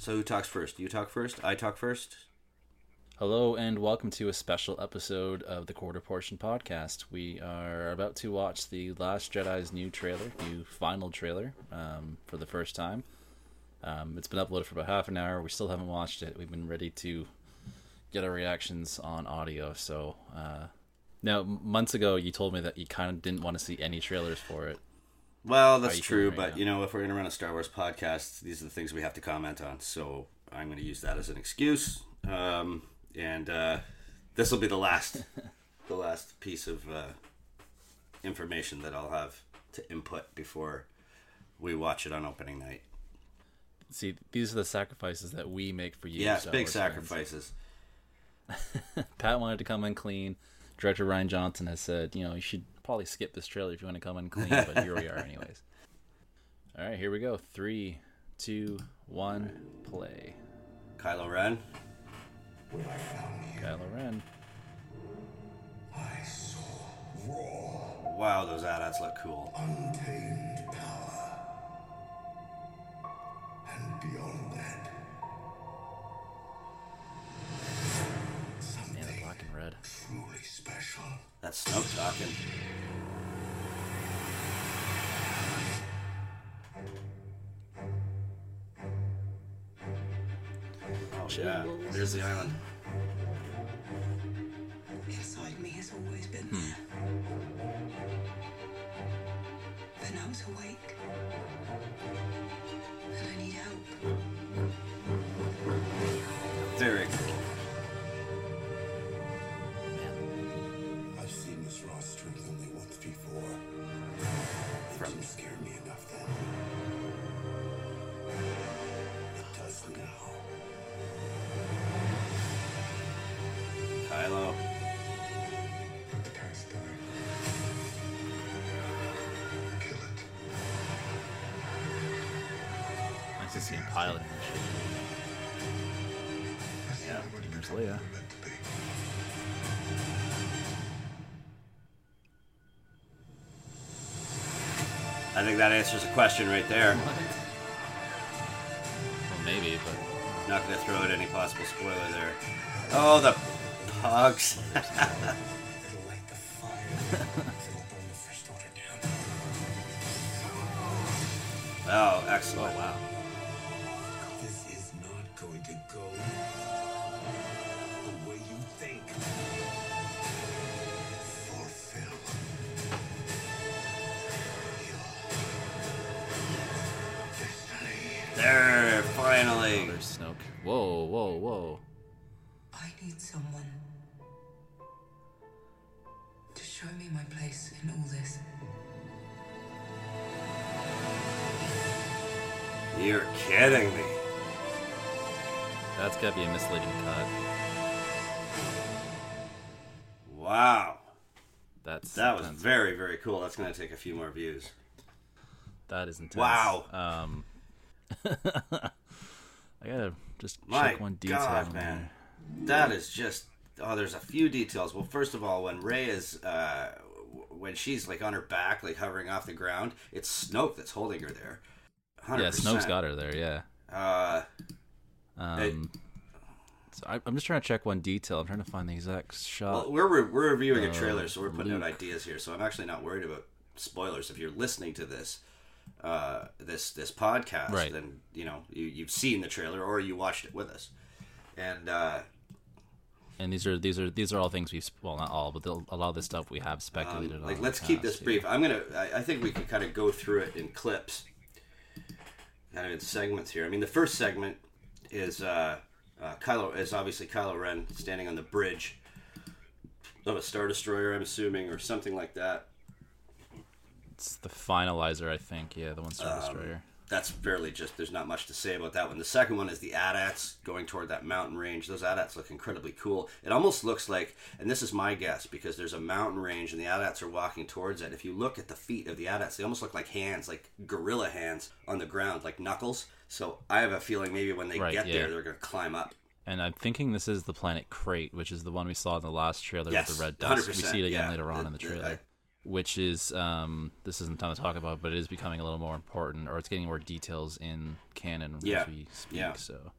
So who talks first? You talk first? I talk first? Hello and welcome to a special episode of the Quarter Portion Podcast. We are about to watch the Last Jedi's new trailer, new final trailer, um, for the first time. Um, it's been uploaded for about half an hour. We still haven't watched it. We've been ready to get our reactions on audio. So uh, now, months ago, you told me that you kind of didn't want to see any trailers for it. Well, that's true, right but now? you know, if we're going to run a Star Wars podcast, these are the things we have to comment on. So I'm going to use that as an excuse, um, and uh, this will be the last, the last piece of uh, information that I'll have to input before we watch it on opening night. See, these are the sacrifices that we make for you. Yes, Star big Wars sacrifices. Pat wanted to come in clean. Director Rian Johnson has said, you know, you should probably skip this trailer if you want to come in clean, but here we are, anyways. All right, here we go. Three, two, one, play. Kylo Ren. Found you. Kylo Ren. I saw raw, Wow, those AT-ATs look cool. untamed yeah, there's the island. Inside me has always been Hmm. there. But now it's awake. And I need help. Very Nice to see him piloting shit. Yeah. There's Leia. To. I think that answers a question right there. Well, maybe, but Not gonna throw out any possible spoiler there. Oh, the porgs. It'll light the fire. There, finally. There's Snoke. Whoa, whoa, whoa. I need someone to show me my place in all this. You're kidding me. That's gotta be a misleading cut. Wow. That's That was intense. very, very cool. That's gonna take a few more views. That is intense. Wow. Um, I gotta just My check one detail. God, man. there. That is just oh, there's a few details. Well, first of all, when Rey is uh, when she's like on her back, like hovering off the ground, it's Snoke that's holding her there. 100%. Yeah, Snoke's got her there. Yeah. Uh, Um, so I, I'm just trying to check one detail. I'm trying to find the exact shot. well, we're re- we're reviewing a Uh, trailer, so we're putting out ideas here. So I'm actually not worried about spoilers. If you're listening to this, uh, this this podcast, Right. then you know you you've seen the trailer or you watched it with us, and. uh and these are these are these are all things we've well not all, but a lot of this stuff we have speculated on. Um, like in let's keep this yeah. brief i'm gonna I, I think we could kind of go through it in clips kind of in segments here i mean the first segment is uh, uh kylo is obviously kylo ren standing on the bridge of a star destroyer i'm assuming or something like that It's the finalizer, I think. Yeah, the one Star Um, Destroyer. that's fairly just there's not much to say about that one the second one is the AT-ATs going toward that mountain range those AT-ATs look incredibly cool it almost looks like and this is my guess because there's a mountain range and the AT-ATs are walking towards it if you look at the feet of the AT-ATs they almost look like hands like gorilla hands on the ground like knuckles so i have a feeling maybe when they Right, get yeah. there they're going to climb up And I'm thinking this is the planet Crait, which is the one we saw in the last trailer yes with the red dust. We 100%, see it again yeah. later on in the The- trailer. Which is um, this isn't time to talk about, but it is becoming a little more important, or it's getting more details in canon Yeah. as we speak. Yeah. So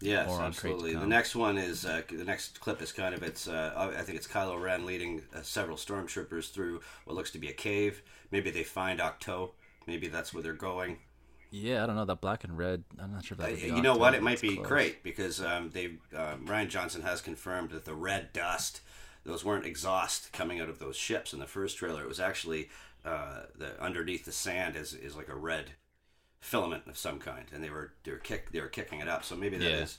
Yes, Or on Crait to absolutely. The next one is uh, the next clip is kind of it's. Uh, I think it's Kylo Ren leading uh, several stormtroopers through what looks to be a cave. Maybe they find Ahch-To. Maybe that's where they're going. yeah, I don't know that black and red. I'm not sure that. Uh, you know what? It might be close. great because um, they um, Rian Johnson has confirmed that the red dust, those weren't exhaust coming out of those ships in the first trailer. It was actually uh, the underneath the sand is, is like a red filament of some kind, and they were they were kick they were kicking it up. So maybe that Yeah. is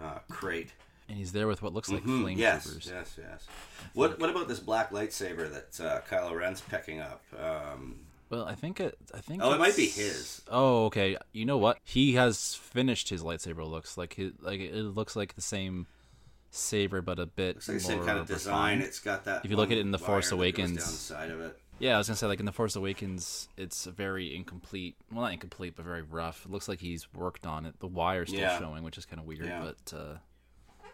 uh, Crait. And he's there with what looks like Mhm, flame yes, troopers. yes, yes. What what about this black lightsaber that uh, Kylo Ren's picking up? Um, Well, I think it. I think. Oh, it might be his. Oh, okay. You know what? He has finished his lightsaber. Looks like his, like it looks like the same saber, but a bit it's like the more same kind of design. refined. It's got that. If you look at it in The Force Awakens- the side of it. Yeah, I was gonna say like in the Force Awakens, it's very incomplete. Well, not incomplete, but very rough. It looks like he's worked on it. The wire's still Yeah. showing, which is kind of weird, Yeah. but uh,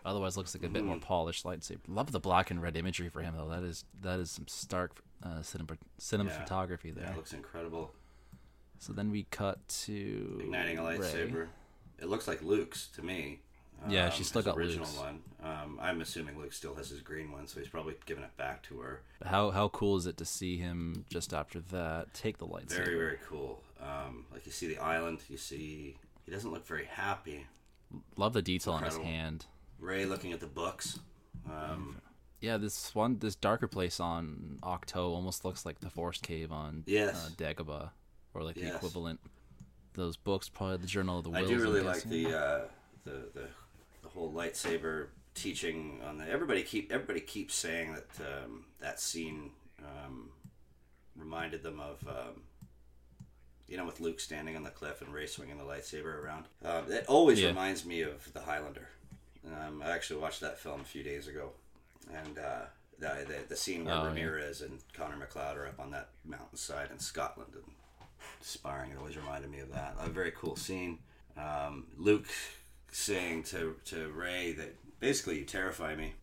otherwise looks like a bit more polished lightsaber. Love the black and red imagery for him though. That is that is some stark uh, cinema cinematography Yeah, there. it looks incredible. So then we cut to Igniting a lightsaber. It looks like Luke's to me. Yeah, she's still his got original Luke's. one. Um, I'm assuming Luke still has his green one, so he's probably giving it back to her. How how cool is it to see him just after that take the lightsaber? Very, very cool. Um, like you see the island, you see he doesn't look very happy. Love the detail on his hand. Rey looking at the books. Um, Yeah, this one, this darker place on Ahch-To almost looks like the Forest Cave on Yes. uh, Dagobah, or like the equivalent. Those books, probably the Journal of the Whills. do really like the, uh, the the whole lightsaber teaching on the. Everybody keep everybody keeps saying that um, that scene um, reminded them of. Um, you know, with Luke standing on the cliff and Rey swinging the lightsaber around. It always Yeah. reminds me of The Highlander. Um, I actually watched that film a few days ago, and uh, the, the the scene where Oh, yeah. Ramirez and Connor MacLeod are up on that mountainside in Scotland and sparring. It always reminded me of that. A very cool scene. Um, Luke saying to to Rey that basically you terrify me.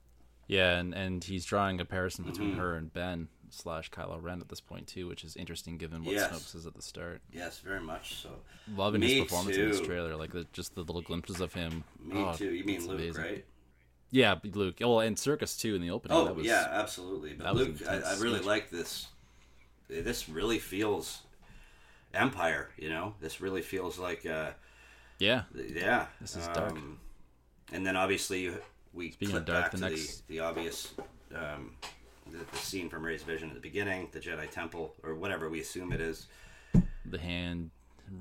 Yeah, and and he's drawing a comparison between Mm-hmm. her and Ben slash Kylo Ren at this point too, which is interesting given what Yes. Snoke says at the start. Yes, very much so. Loving Me his performance in this trailer, like the, just the little glimpses of him. Me Oh, too. You mean Luke, amazing. right? Yeah, Luke. Oh, and Serkis too in the opening. Oh that was, yeah, absolutely. But Luke, I, I really like this. This really feels Empire. You know, this really feels like. Uh, yeah. Yeah, This is dark. Um, and then obviously you- we Speaking clip dark, back the to next- the, the obvious, um, the, the scene from Rey's vision at the beginning, the Jedi Temple or whatever we assume it is. the hand,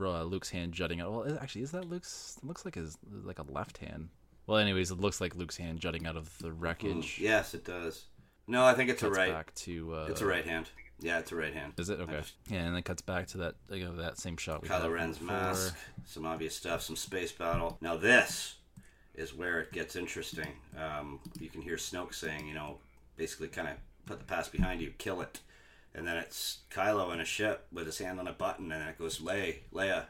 uh, Luke's hand jutting out. Well, actually, is that Luke's? It looks like his like a left hand. Well, anyways, it looks like Luke's hand jutting out of the wreckage. Yes, it does. No, I think it's a right. back to. Uh, It's a right hand. Yeah, it's a right hand. Is it okay? Yeah, and then cuts back to that you know, that same shot. We Kylo Ren's before. mask, some obvious stuff, some space battle. Now this is where it gets interesting. Um, you can hear Snoke saying, you know, basically kind of put the past behind you, kill it, and then it's Kylo in a ship with his hand on a button, and it goes Leia, Leia,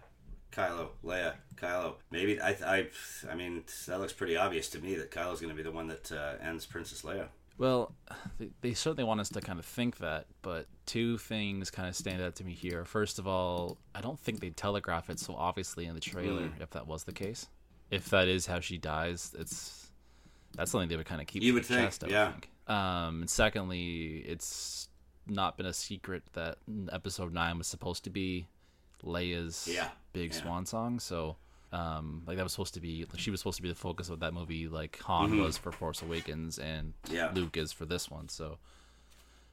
Kylo, Leia, Kylo. Maybe I, I, I mean, that looks pretty obvious to me that Kylo's going to be the one that uh, ends Princess Leia. Well, they, they certainly want us to kind of think that, but two things kind of stand out to me here. First of all, I don't think they telegraph it so obviously in the trailer. Hmm. If that was the case, if that is how she dies, it's that's something they would kind of keep You would think, chest, I yeah. think. Um, and secondly, it's not been a secret that Episode Nine was supposed to be Leia's Yeah, big yeah. swan song. So, um, like that was supposed to be, she was supposed to be the focus of that movie, like Han was for Force Awakens and Mm-hmm. Yeah. Luke is for this one. So,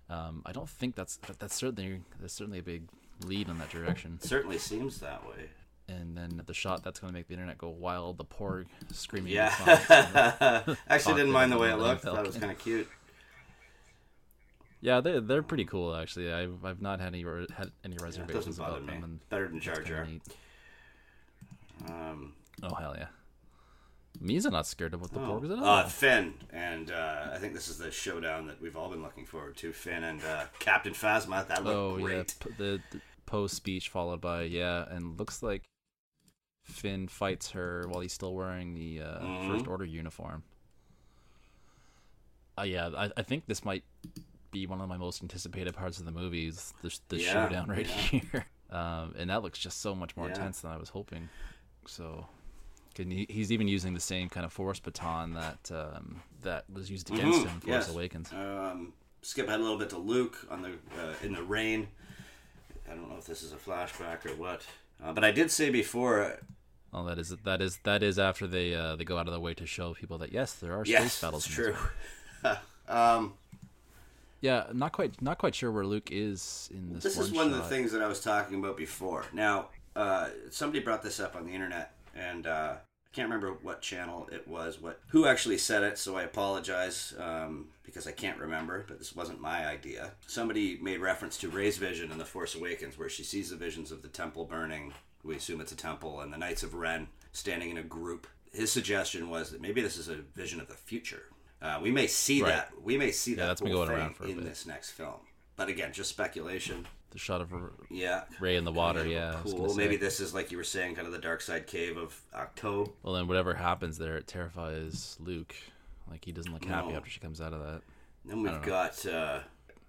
um, I don't think that's that, that's certainly that's certainly a big lead in that direction. It certainly seems that way. And then the shot that's going to make the internet go wild, the Porg screaming. Yeah. Actually, didn't mind the way it looked. Thought it was kind of cute. yeah, they they're pretty cool actually. I've I've not had any had any reservations doesn't about me. them. And Better than Jar Jar. Um, Oh hell yeah. Misa not scared about the Porgs at all. Uh, Finn, and uh, I think this is the showdown that we've all been looking forward to. Finn and uh, Captain Phasma. That looked Oh yeah, great. p- the, the post speech followed by yeah, and looks like Finn fights her while he's still wearing the uh, Mhm. First Order uniform. Uh, yeah, I, I think this might be one of my most anticipated parts of the movie is the, the Yeah, showdown right yeah. here. Um, and that looks just so much more Yeah. intense than I was hoping. So, he's even using the same kind of force baton that um, that was used against him in Force Mm-hmm. yes. Awakens. Um, skip ahead a little bit to Luke on the uh, in the rain. I don't know if this is a flashback or what, uh, but I did say before. Oh, that is that is that is after they uh, they go out of their way to show people that yes, there are space Yes, battles. it's in this true. um, Yeah, not quite not quite sure where Luke is in this. this is one one of the things that I was talking about before. Now, uh, somebody brought this up on the internet, and uh, I can't remember what channel it was, what who actually said it. So I apologize um, because I can't remember. But this wasn't my idea. Somebody made reference to Rey's vision in the Force Awakens, where she sees the visions of the temple burning. We assume it's a temple, and the Knights of Ren standing in a group. His suggestion was that maybe this is a vision of the future. Uh, we may see Right. that. We may see that that's been whole going around for in bit. this next film. But again, just speculation. The shot of Yeah. Rey in the water. Yeah, I was Cool. Maybe this is like you were saying, kind of the dark side cave of Ahch-To. Well, then whatever happens there, it terrifies Luke. Like he doesn't look happy No. after she comes out of that. Then we've got. Uh,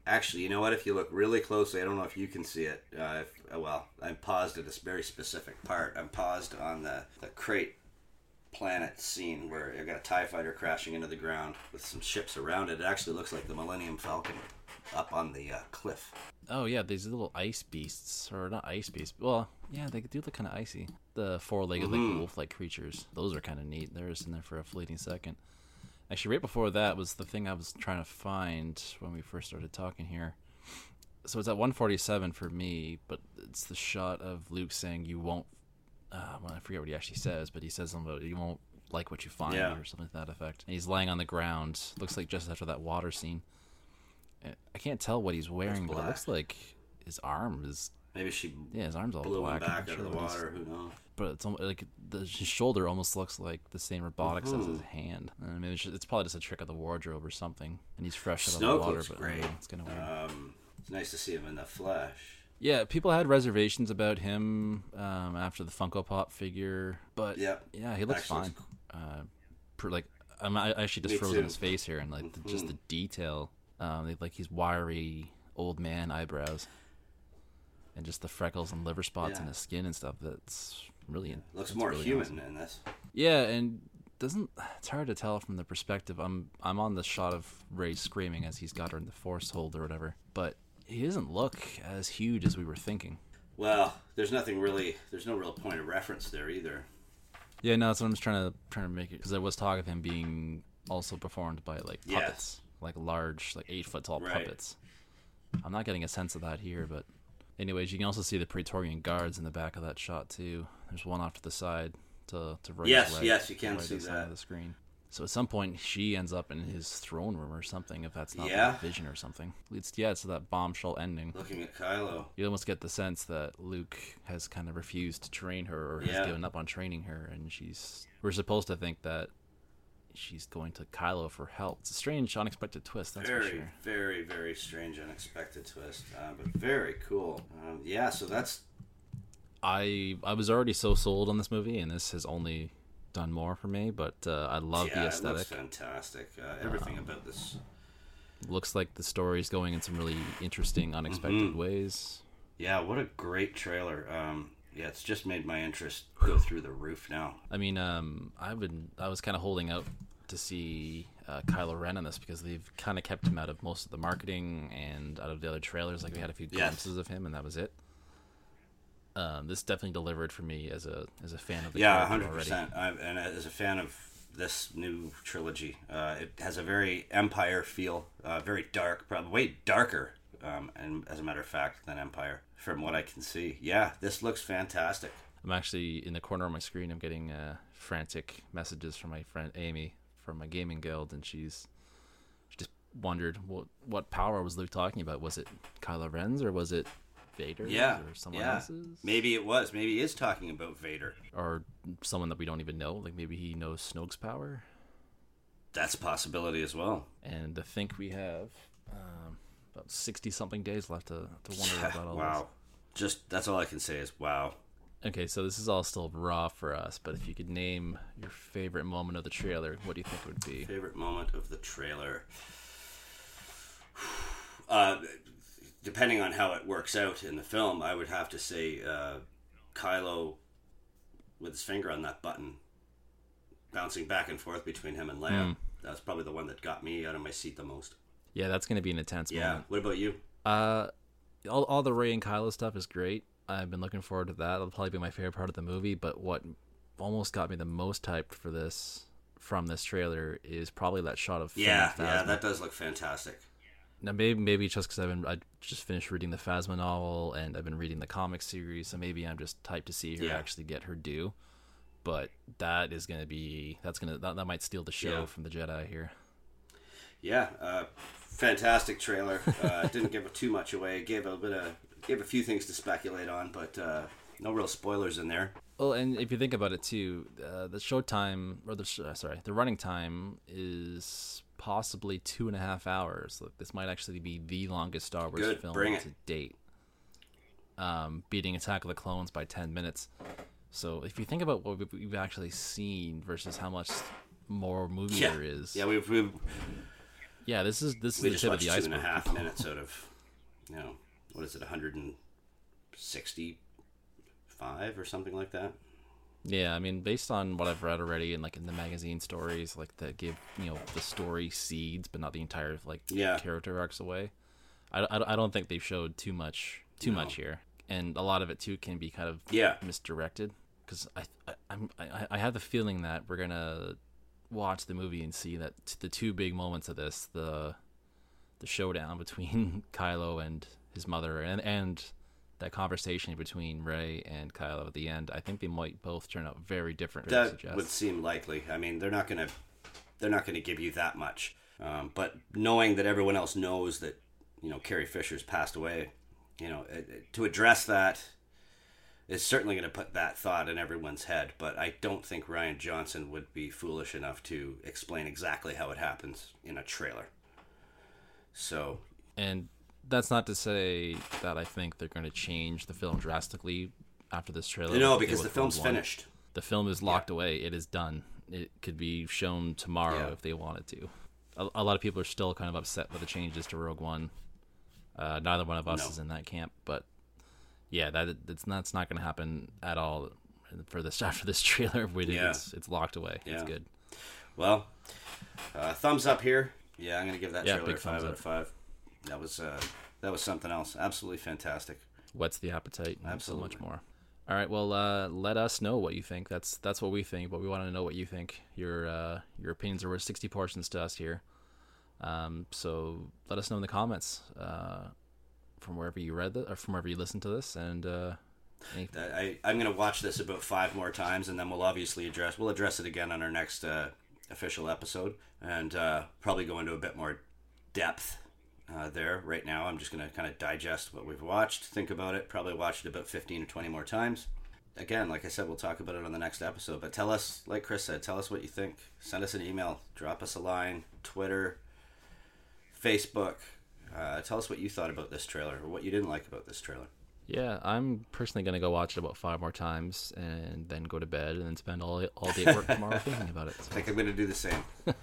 actually, you know what? If you look really closely, I don't know if you can see it. Uh, if, uh, well, I'm paused at this very specific part. I'm paused on the the Crait planet scene where you've got a Tie fighter crashing into the ground with some ships around it. It actually looks like the Millennium Falcon up on the uh, cliff. Oh yeah, these little ice beasts, or not ice beasts. Well, yeah, they do look kind of icy. The four-legged, Mm-hmm. like wolf-like creatures. Those are kind of neat. They're just in there for a fleeting second. Actually, right before that was the thing I was trying to find when we first started talking here. So it's at 147 for me, but it's the shot of Luke saying, "You won't." Uh, well, I forget what he actually says, but he says something about you won't like what you find Yeah. or something to that effect. And he's laying on the ground. Looks like just after that water scene. I can't tell what he's wearing, but it looks like his arm is Maybe she yeah, his arm's all blew black. him back out sure of the water. Who knows? But it's almost like the, his shoulder almost looks like the same robotics as Mm-hmm. his hand. I mean, it's, just, it's probably just a trick of the wardrobe or something. And he's fresh out of the water, but great. it's kind of weird. Um, it's nice to see him in the flesh. yeah, people had reservations about him um, after the Funko Pop figure, but Yep. yeah, he looks Actually, fine. Uh, per, like I'm I actually just Me frozen too. Mm-hmm. his face here, and like the, just the detail, um, like he's wiry old man eyebrows, and just the freckles and liver spots in his skin and stuff. That's really Looks that's more really human awesome. in this. Yeah, and doesn't it's hard to tell from the perspective. I'm I'm on the shot of Rey screaming as he's got her in the force hold or whatever, but he doesn't look as huge as we were thinking. Well, there's nothing really. There's no real point of reference there either. Yeah, no, that's what I'm just trying to trying to make it because there was talk of him being also performed by like Yes. Like large, like eight foot tall Right. puppets. I'm not getting a sense of that here, but anyways, you can also see the Praetorian guards in the back of that shot too. There's one off to the side to to Rey's Yes, right, yes, you can right see the side that. of the screen. So at some point she ends up in his throne room or something, if that's not Yeah. like vision or something. It's yeah, it's that bombshell ending. Looking at Kylo. You almost get the sense that Luke has kind of refused to train her or has Yeah. given up on training her, and she's. We're supposed to think that she's going to Kylo for help. It's a strange, unexpected twist, that's very, for sure. very, very strange, unexpected twist, uh, but very cool. Um, yeah, so that's I I was already so sold on this movie, and this has only done more for me. But uh, I love yeah, the aesthetic. fantastic. Uh, everything about this. Looks like the story's going in some really interesting, unexpected Mm-hmm. ways. Yeah, what a great trailer. Um, yeah, it's just made my interest go through the roof now. I mean, um, I've been I was kind of holding out to see uh, Kylo Ren in this because they've kind of kept him out of most of the marketing and out of the other trailers. Like we had a few Yes. glimpses of him, and that was it. Um, this definitely delivered for me as a as a fan of the Yeah, hundred percent, And as a fan of this new trilogy, uh, it has a very Empire feel, uh, very dark, probably way darker, um, and as a matter of fact, than Empire, from what I can see. Yeah, this looks fantastic. I'm actually in the corner of my screen. I'm getting uh, frantic messages from my friend Amy from my gaming guild, and she's she just wondered what what power was Luke talking about? Was it Kylo Ren's or was it Vader's Yeah, or someone yeah. else's? Maybe it was. Maybe he is talking about Vader. or someone that we don't even know. Like maybe he knows Snoke's power. That's a possibility as well. And I think we have um, about sixty something days left to, to wonder about all this. wow. Just that's all I can say is wow. Okay, so this is all still raw for us, but if you could name your favorite moment of the trailer, what do you think it would be? Favorite moment of the trailer. uh, depending on how it works out in the film, I would have to say uh, Kylo with his finger on that button, bouncing back and forth between him and Leia. That's probably the one that got me out of my seat the most. Yeah, that's gonna be an intense Yeah. moment. Yeah. What about you? Uh, all, all the Rey and Kylo stuff is great. I've been looking forward to that. It'll probably be my favorite part of the movie. But what almost got me the most hyped for this from this trailer is probably that shot of Yeah, and yeah, that does look fantastic. Now maybe maybe just because I've been I just finished reading the Phasma novel and I've been reading the comic series, so maybe I'm just hyped to see her Yeah. actually get her due. But that is gonna be that's gonna that, that might steal the show Yeah. from the Jedi here. Yeah, uh, fantastic trailer. Uh, didn't give too much away. Gave a bit of gave a few things to speculate on, but uh, no real spoilers in there. Well, and if you think about it too, uh, the show time or the sh- uh, sorry, the running time is possibly two and a half hours. Like, this might actually be the longest Star Wars Good, film to date, um, beating Attack of the Clones by ten minutes. So if you think about what we've- actually seen versus how much more movie Yeah, there is, yeah, we've, we've yeah, this is this is the tip of the two and iceberg. a half minutes out of you know what is it, 165 or something like that. Yeah, I mean, based on what I've read already, and like in the magazine stories, like that give you know the story seeds, but not the entire like Yeah. character arcs away. I, I, I don't think they've showed too much too No. much here, and a lot of it too can be kind of Yeah. misdirected because I, I I'm I, I have the feeling that we're gonna watch the movie and see that t- the two big moments of this the the showdown between Kylo and his mother and and that conversation between Rey and Kylo at the end I think they might both turn out very different That would seem likely. I mean, they're not gonna they're not gonna give you that much. Um, but knowing that everyone else knows that you know Carrie Fisher's passed away, you know, it, it- to address that is certainly going to put that thought in everyone's head. But I don't think Rian Johnson would be foolish enough to explain exactly how it happens in a trailer. So and that's not to say that I think they're going to change the film drastically after this trailer. no, because the film's One. finished. The film is locked away. It is done. It could be shown tomorrow Yeah. if they wanted to. A, a lot of people are still kind of upset with the changes to Rogue One. Uh, neither one of us No. is in that camp, but yeah, that it's not, that's not going to happen at all for this after this trailer. We did- Yeah. it's it's locked away. Yeah. It's good. Well, uh, thumbs up here. Yeah, I'm gonna give that Yeah, trailer big a five out of five. That was uh, that was something else. Absolutely fantastic. Whets the appetite. and Absolutely. So much more. All right. Well, uh, let us know what you think. That's that's what we think, but we want to know what you think. Your uh, your opinions are worth sixty portions to us here. Um, so let us know in the comments uh, from wherever you read this or from wherever you listened to this, and uh, any- I, I'm going to watch this about five more times, and then we'll obviously address we'll address it again on our next uh, official episode, and uh, probably go into a bit more depth uh, there. Right now, I'm just going to kind of digest what we've watched, think about it, probably watch it about 15 or 20 more times. Again, like I said, we'll talk about it on the next episode. But tell us, like Chris said, tell us what you think. Send us an email, drop us a line, Twitter, Facebook. Uh, tell us what you thought about this trailer or what you didn't like about this trailer. Yeah, I'm personally gonna go watch it about five more times and then go to bed and then spend all all day at work tomorrow thinking about it. I think I'm going to do the same.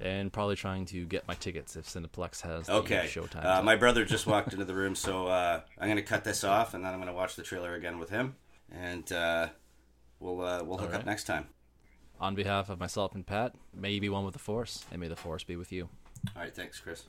And probably trying to get my tickets if Cineplex has the Okay. Showtime. Uh, my brother just walked into the room, so uh, I'm going to cut this off, and then I'm going to watch the trailer again with him, and uh, we'll uh, we'll hook up next time. On behalf of myself and Pat, may you be one with the Force, and may the Force be with you. All right, thanks, Chris.